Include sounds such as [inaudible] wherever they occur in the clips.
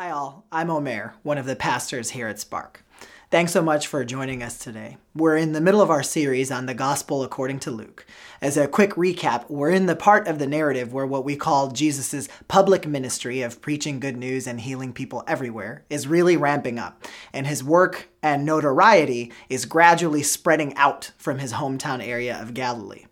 Hi, all. I'm Omer, one of the pastors here at Spark. Thanks so much for joining us today. We're in the middle of our series on the Gospel according to Luke. As a quick recap, we're in the part of the narrative where what we call Jesus' public ministry of preaching good news and healing people everywhere is really ramping up, and his work and notoriety is gradually spreading out from his hometown area of Galilee.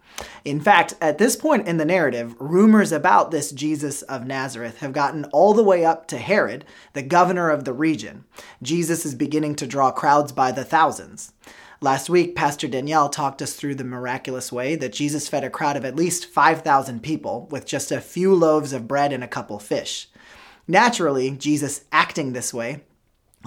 In fact, at this point in the narrative, rumors about this Jesus of Nazareth have gotten all the way up to Herod, the governor of the region. Jesus is beginning to draw crowds by the thousands. Last week, Pastor Danielle talked us through the miraculous way that Jesus fed a crowd of at least 5,000 people with just a few loaves of bread and a couple fish. Naturally, Jesus acting this way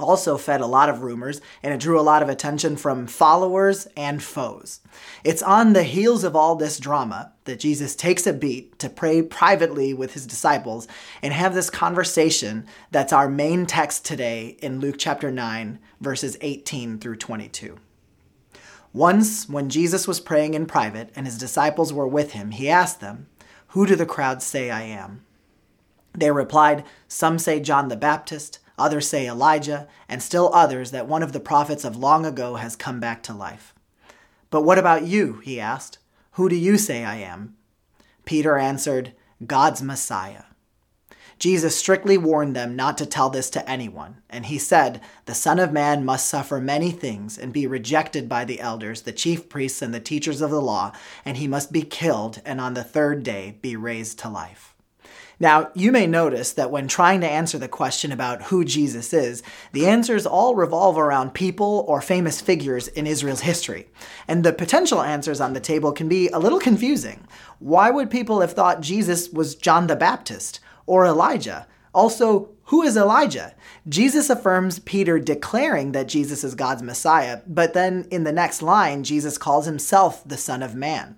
also fed a lot of rumors and it drew a lot of attention from followers and foes. It's on the heels of all this drama that Jesus takes a beat to pray privately with his disciples and have this conversation that's our main text today in Luke chapter 9, verses 18 through 22. Once, when Jesus was praying in private and his disciples were with him, he asked them, Who do the crowds say I am? They replied, Some say John the Baptist Others say Elijah, and still others that one of the prophets of long ago has come back to life. But what about you? he asked. Who do you say I am? Peter answered, God's Messiah. Jesus strictly warned them not to tell this to anyone, and he said, The Son of Man must suffer many things and be rejected by the elders, the chief priests, and the teachers of the law, and he must be killed, and on the third day be raised to life. Now, you may notice that when trying to answer the question about who Jesus is, the answers all revolve around people or famous figures in Israel's history. And the potential answers on the table can be a little confusing. Why would people have thought Jesus was John the Baptist or Elijah? Also, who is Elijah? Jesus affirms Peter declaring that Jesus is God's Messiah, but then in the next line, Jesus calls himself the Son of Man.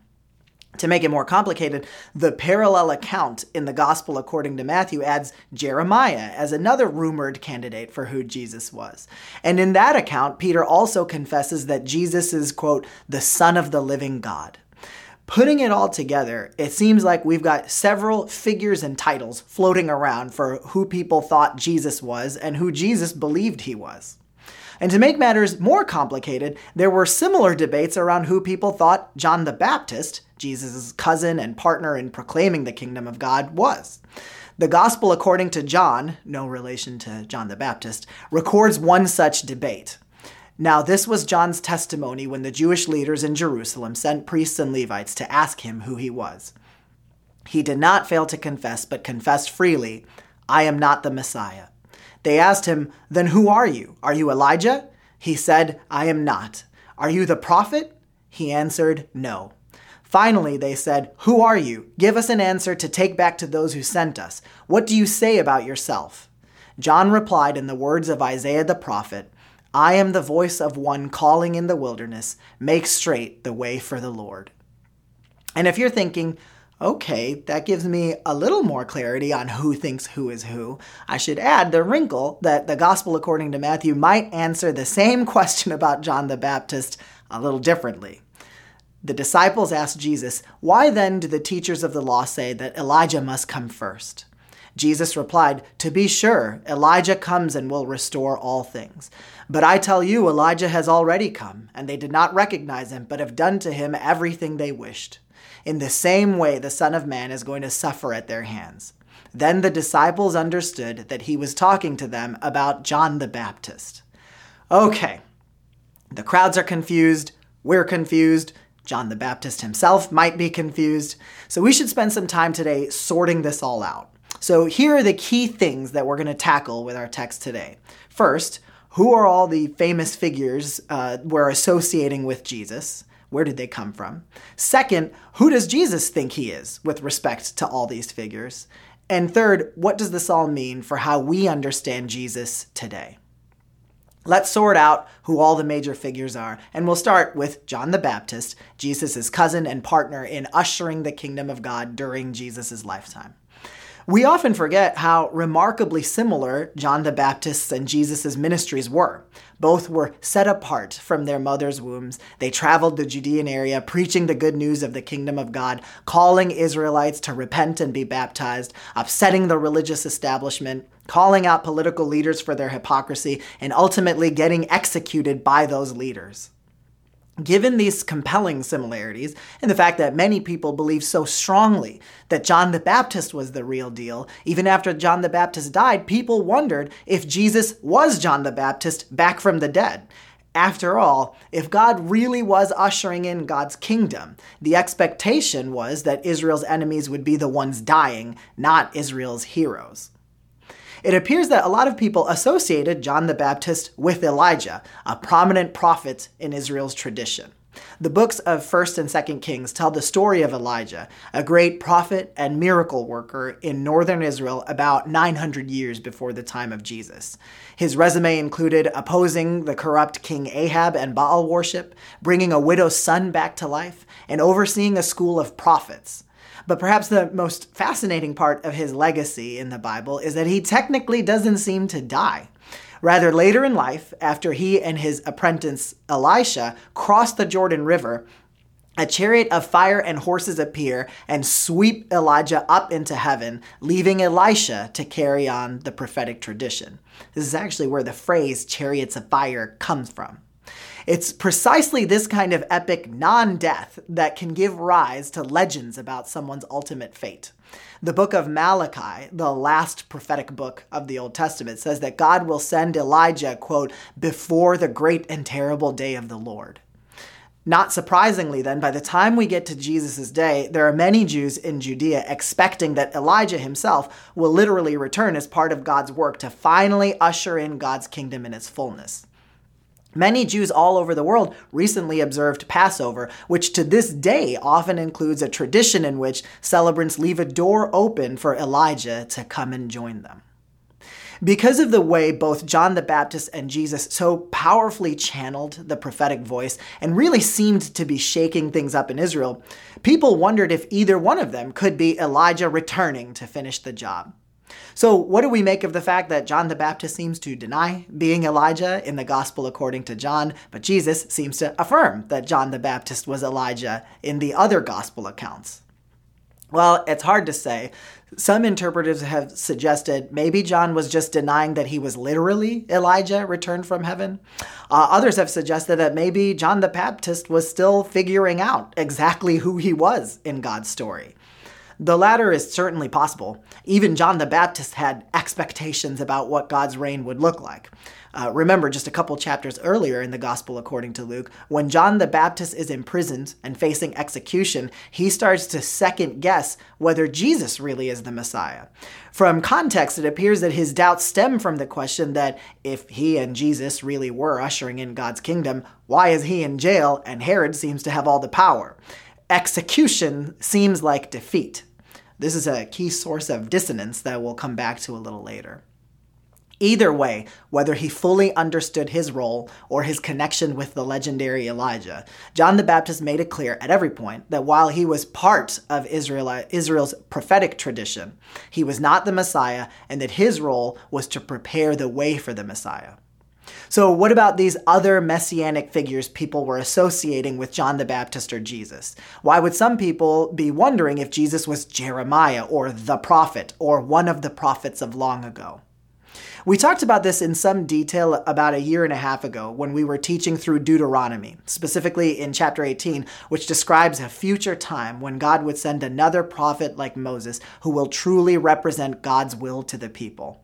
To make it more complicated, the parallel account in the Gospel according to Matthew adds Jeremiah as another rumored candidate for who Jesus was. And in that account, Peter also confesses that Jesus is, quote, the Son of the living God. Putting it all together, it seems like we've got several figures and titles floating around for who people thought Jesus was and who Jesus believed he was. And to make matters more complicated, there were similar debates around who people thought John the Baptist, Jesus' cousin and partner in proclaiming the kingdom of God, was. The Gospel according to John, no relation to John the Baptist, records one such debate. Now, this was John's testimony when the Jewish leaders in Jerusalem sent priests and Levites to ask him who he was. He did not fail to confess, but confessed freely, I am not the Messiah. They asked him, Then who are you? Are you Elijah? He said, I am not. Are you the prophet? He answered, No. Finally, they said, Who are you? Give us an answer to take back to those who sent us. What do you say about yourself? John replied in the words of Isaiah the prophet, I am the voice of one calling in the wilderness, make straight the way for the Lord. And if you're thinking, Okay, that gives me a little more clarity on who thinks who is who. I should add the wrinkle that the Gospel according to Matthew might answer the same [laughs] question about John the Baptist a little differently. The disciples asked Jesus, Why then do the teachers of the law say that Elijah must come first? Jesus replied, To be sure, Elijah comes and will restore all things. But I tell you, Elijah has already come, and they did not recognize him, but have done to him everything they wished. In the same way, the Son of Man is going to suffer at their hands. Then the disciples understood that he was talking to them about John the Baptist. Okay, the crowds are confused, we're confused, John the Baptist himself might be confused, so we should spend some time today sorting this all out. So here are the key things that we're going to tackle with our text today. First, who are all the famous figures uh, we're associating with Jesus? Where did they come from? Second, who does Jesus think he is with respect to all these figures? And third, what does this all mean for how we understand Jesus today? Let's sort out who all the major figures are, and we'll start with John the Baptist, Jesus' cousin and partner in ushering the kingdom of God during Jesus' lifetime. We often forget how remarkably similar John the Baptist's and Jesus' ministries were. Both were set apart from their mother's wombs. They traveled the Judean area, preaching the good news of the kingdom of God, calling Israelites to repent and be baptized, upsetting the religious establishment, calling out political leaders for their hypocrisy, and ultimately getting executed by those leaders. Given these compelling similarities, and the fact that many people believe so strongly that John the Baptist was the real deal, even after John the Baptist died, people wondered if Jesus was John the Baptist back from the dead. After all, if God really was ushering in God's kingdom, the expectation was that Israel's enemies would be the ones dying, not Israel's heroes. It appears that a lot of people associated John the Baptist with Elijah, a prominent prophet in Israel's tradition. The books of 1st and 2nd Kings tell the story of Elijah, a great prophet and miracle worker in northern Israel about 900 years before the time of Jesus. His resume included opposing the corrupt King Ahab and Baal worship, bringing a widow's son back to life, and overseeing a school of prophets. But perhaps the most fascinating part of his legacy in the Bible is that he technically doesn't seem to die. Rather, later in life, after he and his apprentice Elisha cross the Jordan River, a chariot of fire and horses appear and sweep Elijah up into heaven, leaving Elisha to carry on the prophetic tradition. This is actually where the phrase chariots of fire comes from. It's precisely this kind of epic non death that can give rise to legends about someone's ultimate fate. The book of Malachi, the last prophetic book of the Old Testament, says that God will send Elijah, quote, before the great and terrible day of the Lord. Not surprisingly, then, by the time we get to Jesus' day, there are many Jews in Judea expecting that Elijah himself will literally return as part of God's work to finally usher in God's kingdom in its fullness. Many Jews all over the world recently observed Passover, which to this day often includes a tradition in which celebrants leave a door open for Elijah to come and join them. Because of the way both John the Baptist and Jesus so powerfully channeled the prophetic voice and really seemed to be shaking things up in Israel, people wondered if either one of them could be Elijah returning to finish the job. So, what do we make of the fact that John the Baptist seems to deny being Elijah in the Gospel according to John, but Jesus seems to affirm that John the Baptist was Elijah in the other Gospel accounts? Well, it's hard to say. Some interpreters have suggested maybe John was just denying that he was literally Elijah returned from heaven. Uh, others have suggested that maybe John the Baptist was still figuring out exactly who he was in God's story. The latter is certainly possible. Even John the Baptist had expectations about what God's reign would look like. Uh, remember, just a couple chapters earlier in the Gospel according to Luke, when John the Baptist is imprisoned and facing execution, he starts to second guess whether Jesus really is the Messiah. From context, it appears that his doubts stem from the question that if he and Jesus really were ushering in God's kingdom, why is he in jail and Herod seems to have all the power? Execution seems like defeat. This is a key source of dissonance that we'll come back to a little later. Either way, whether he fully understood his role or his connection with the legendary Elijah, John the Baptist made it clear at every point that while he was part of Israel, Israel's prophetic tradition, he was not the Messiah and that his role was to prepare the way for the Messiah. So, what about these other messianic figures people were associating with John the Baptist or Jesus? Why would some people be wondering if Jesus was Jeremiah or the prophet or one of the prophets of long ago? We talked about this in some detail about a year and a half ago when we were teaching through Deuteronomy, specifically in chapter 18, which describes a future time when God would send another prophet like Moses who will truly represent God's will to the people.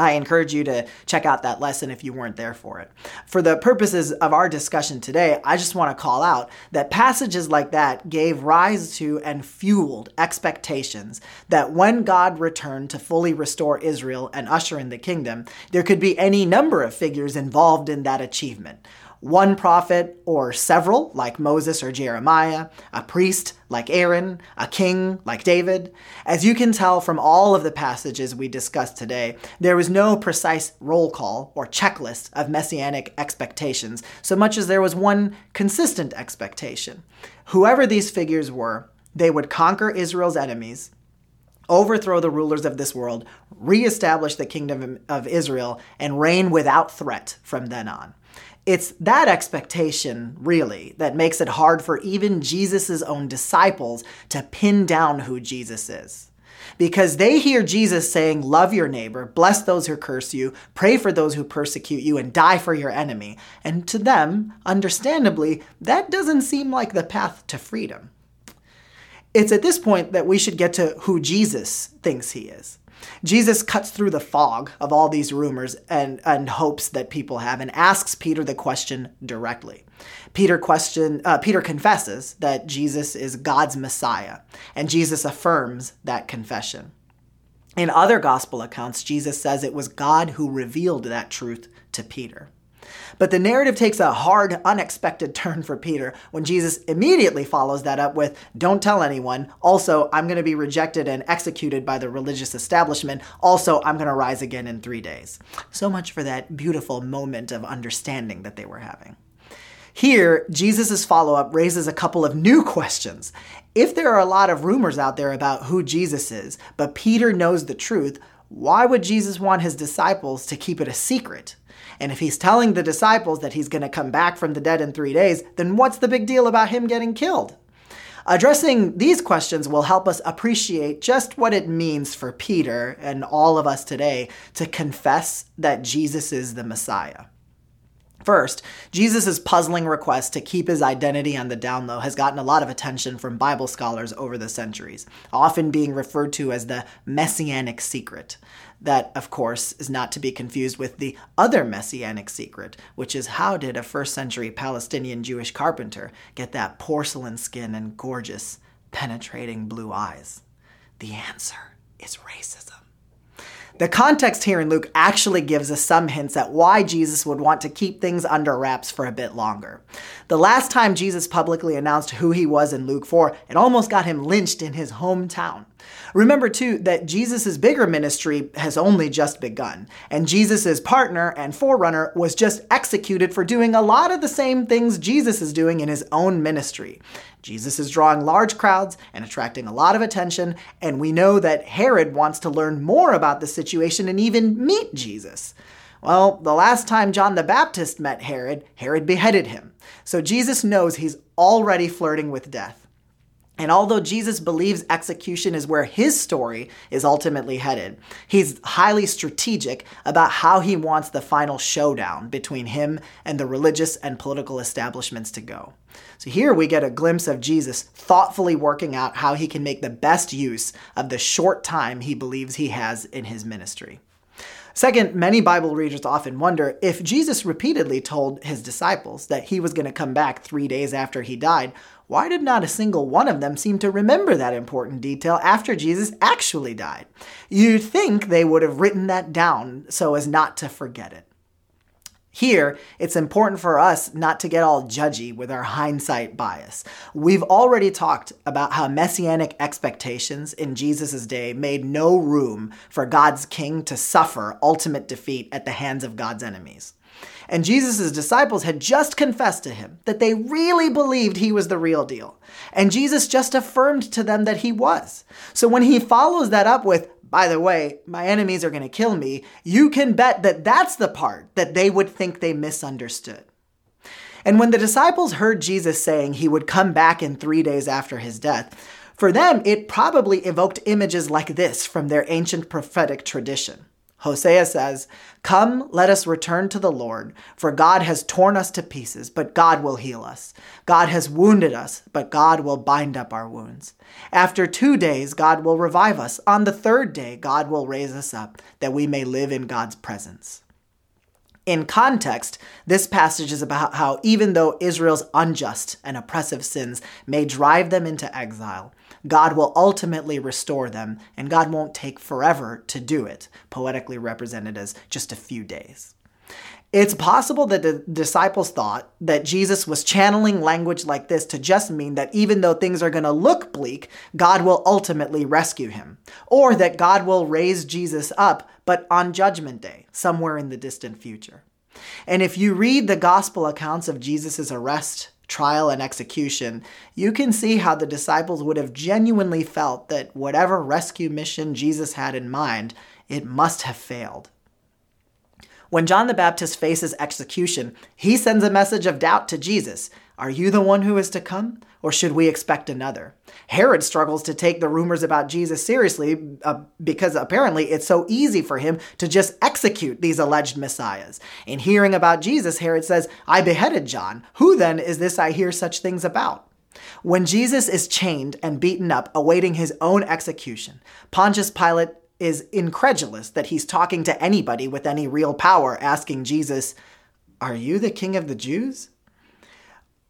I encourage you to check out that lesson if you weren't there for it. For the purposes of our discussion today, I just want to call out that passages like that gave rise to and fueled expectations that when God returned to fully restore Israel and usher in the kingdom, there could be any number of figures involved in that achievement one prophet or several, like Moses or Jeremiah, a priest like Aaron, a king like David. As you can tell from all of the passages we discussed today, there was no precise roll call or checklist of messianic expectations, so much as there was one consistent expectation. Whoever these figures were, they would conquer Israel's enemies, overthrow the rulers of this world, reestablish the kingdom of Israel, and reign without threat from then on. It's that expectation, really, that makes it hard for even Jesus' own disciples to pin down who Jesus is. Because they hear Jesus saying, Love your neighbor, bless those who curse you, pray for those who persecute you, and die for your enemy. And to them, understandably, that doesn't seem like the path to freedom. It's at this point that we should get to who Jesus thinks he is. Jesus cuts through the fog of all these rumors and, and hopes that people have and asks Peter the question directly. Peter question uh, Peter confesses that Jesus is God's Messiah, and Jesus affirms that confession. In other gospel accounts, Jesus says it was God who revealed that truth to Peter. But the narrative takes a hard, unexpected turn for Peter when Jesus immediately follows that up with, Don't tell anyone. Also, I'm going to be rejected and executed by the religious establishment. Also, I'm going to rise again in three days. So much for that beautiful moment of understanding that they were having. Here, Jesus' follow up raises a couple of new questions. If there are a lot of rumors out there about who Jesus is, but Peter knows the truth, why would Jesus want his disciples to keep it a secret? And if he's telling the disciples that he's going to come back from the dead in three days, then what's the big deal about him getting killed? Addressing these questions will help us appreciate just what it means for Peter and all of us today to confess that Jesus is the Messiah. First, Jesus' puzzling request to keep his identity on the down low has gotten a lot of attention from Bible scholars over the centuries, often being referred to as the messianic secret. That, of course, is not to be confused with the other messianic secret, which is how did a first century Palestinian Jewish carpenter get that porcelain skin and gorgeous, penetrating blue eyes? The answer is racism. The context here in Luke actually gives us some hints at why Jesus would want to keep things under wraps for a bit longer. The last time Jesus publicly announced who he was in Luke 4, it almost got him lynched in his hometown. Remember, too, that Jesus' bigger ministry has only just begun, and Jesus' partner and forerunner was just executed for doing a lot of the same things Jesus is doing in his own ministry. Jesus is drawing large crowds and attracting a lot of attention, and we know that Herod wants to learn more about the situation and even meet Jesus. Well, the last time John the Baptist met Herod, Herod beheaded him. So Jesus knows he's already flirting with death. And although Jesus believes execution is where his story is ultimately headed, he's highly strategic about how he wants the final showdown between him and the religious and political establishments to go. So here we get a glimpse of Jesus thoughtfully working out how he can make the best use of the short time he believes he has in his ministry. Second, many Bible readers often wonder if Jesus repeatedly told his disciples that he was going to come back three days after he died, why did not a single one of them seem to remember that important detail after Jesus actually died? You'd think they would have written that down so as not to forget it. Here, it's important for us not to get all judgy with our hindsight bias. We've already talked about how messianic expectations in Jesus' day made no room for God's king to suffer ultimate defeat at the hands of God's enemies. And Jesus' disciples had just confessed to him that they really believed he was the real deal. And Jesus just affirmed to them that he was. So when he follows that up with, by the way, my enemies are going to kill me, you can bet that that's the part that they would think they misunderstood. And when the disciples heard Jesus saying he would come back in three days after his death, for them, it probably evoked images like this from their ancient prophetic tradition. Hosea says, Come, let us return to the Lord, for God has torn us to pieces, but God will heal us. God has wounded us, but God will bind up our wounds. After two days, God will revive us. On the third day, God will raise us up, that we may live in God's presence. In context, this passage is about how even though Israel's unjust and oppressive sins may drive them into exile, God will ultimately restore them, and God won't take forever to do it, poetically represented as just a few days. It's possible that the disciples thought that Jesus was channeling language like this to just mean that even though things are going to look bleak, God will ultimately rescue him. Or that God will raise Jesus up, but on Judgment Day, somewhere in the distant future. And if you read the gospel accounts of Jesus' arrest, trial and execution, you can see how the disciples would have genuinely felt that whatever rescue mission Jesus had in mind, it must have failed. When John the Baptist faces execution, he sends a message of doubt to Jesus Are you the one who is to come? Or should we expect another? Herod struggles to take the rumors about Jesus seriously uh, because apparently it's so easy for him to just execute these alleged messiahs. In hearing about Jesus, Herod says, I beheaded John. Who then is this I hear such things about? When Jesus is chained and beaten up, awaiting his own execution, Pontius Pilate is incredulous that he's talking to anybody with any real power, asking Jesus, Are you the king of the Jews?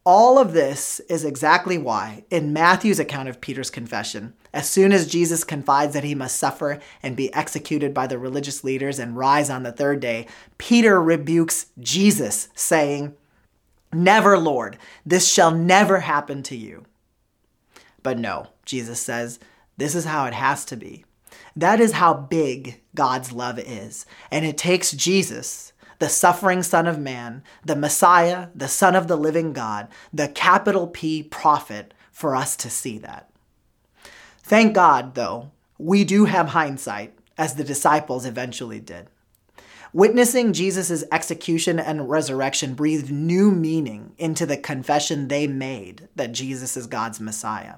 All of this is exactly why, in Matthew's account of Peter's confession, as soon as Jesus confides that he must suffer and be executed by the religious leaders and rise on the third day, Peter rebukes Jesus, saying, Never, Lord, this shall never happen to you. But no, Jesus says, this is how it has to be. That is how big God's love is. And it takes Jesus, the suffering Son of Man, the Messiah, the Son of the living God, the capital P prophet, for us to see that. Thank God, though, we do have hindsight, as the disciples eventually did. Witnessing Jesus' execution and resurrection breathed new meaning into the confession they made that Jesus is God's Messiah.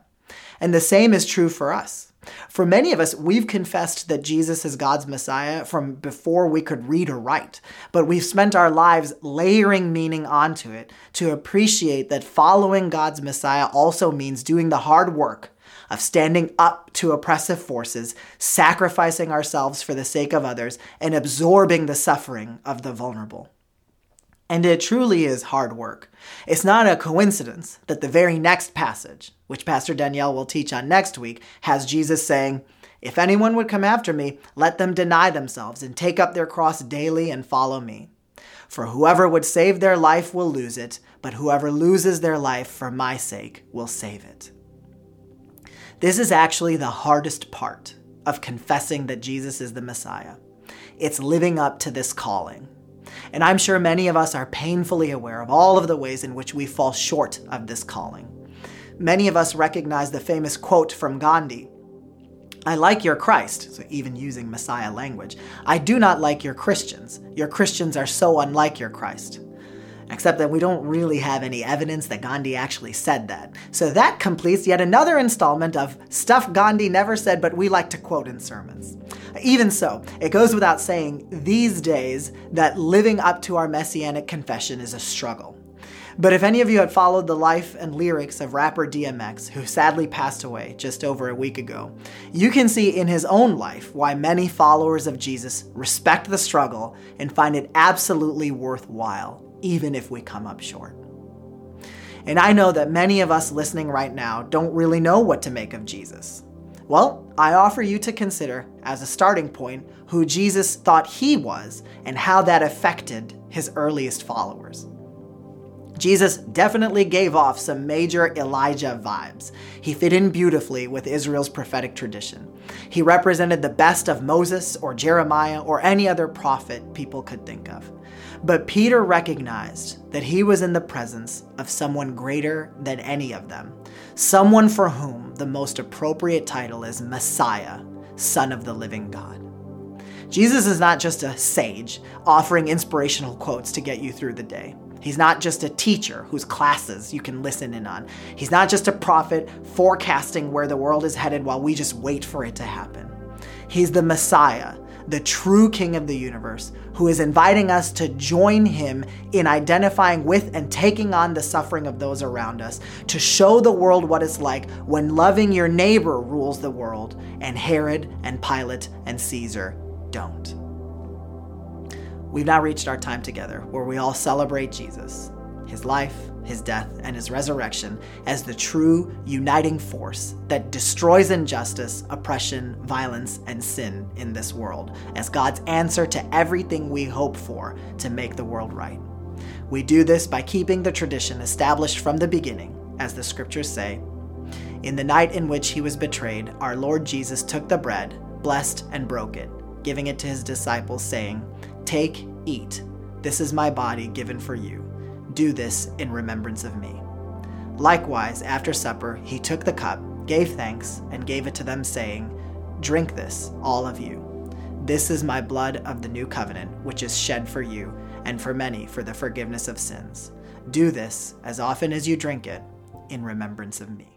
And the same is true for us. For many of us, we've confessed that Jesus is God's Messiah from before we could read or write, but we've spent our lives layering meaning onto it to appreciate that following God's Messiah also means doing the hard work of standing up to oppressive forces, sacrificing ourselves for the sake of others, and absorbing the suffering of the vulnerable. And it truly is hard work. It's not a coincidence that the very next passage, which Pastor Danielle will teach on next week, has Jesus saying, If anyone would come after me, let them deny themselves and take up their cross daily and follow me. For whoever would save their life will lose it, but whoever loses their life for my sake will save it. This is actually the hardest part of confessing that Jesus is the Messiah. It's living up to this calling and I'm sure many of us are painfully aware of all of the ways in which we fall short of this calling. Many of us recognize the famous quote from Gandhi I like your Christ, so even using Messiah language. I do not like your Christians. Your Christians are so unlike your Christ. Except that we don't really have any evidence that Gandhi actually said that. So that completes yet another installment of stuff Gandhi never said, but we like to quote in sermons. Even so, it goes without saying these days that living up to our messianic confession is a struggle. But if any of you had followed the life and lyrics of rapper DMX, who sadly passed away just over a week ago, you can see in his own life why many followers of Jesus respect the struggle and find it absolutely worthwhile, even if we come up short. And I know that many of us listening right now don't really know what to make of Jesus. Well, I offer you to consider, as a starting point, who Jesus thought he was and how that affected his earliest followers. Jesus definitely gave off some major Elijah vibes. He fit in beautifully with Israel's prophetic tradition. He represented the best of Moses or Jeremiah or any other prophet people could think of. But Peter recognized that he was in the presence of someone greater than any of them, someone for whom the most appropriate title is Messiah, Son of the Living God. Jesus is not just a sage offering inspirational quotes to get you through the day. He's not just a teacher whose classes you can listen in on. He's not just a prophet forecasting where the world is headed while we just wait for it to happen. He's the Messiah, the true King of the universe, who is inviting us to join him in identifying with and taking on the suffering of those around us, to show the world what it's like when loving your neighbor rules the world and Herod and Pilate and Caesar don't. We've now reached our time together where we all celebrate Jesus, his life, his death, and his resurrection as the true uniting force that destroys injustice, oppression, violence, and sin in this world, as God's answer to everything we hope for to make the world right. We do this by keeping the tradition established from the beginning, as the scriptures say. In the night in which he was betrayed, our Lord Jesus took the bread, blessed, and broke it, giving it to his disciples, saying, Take, eat. This is my body given for you. Do this in remembrance of me. Likewise, after supper, he took the cup, gave thanks, and gave it to them, saying, Drink this, all of you. This is my blood of the new covenant, which is shed for you and for many for the forgiveness of sins. Do this as often as you drink it in remembrance of me.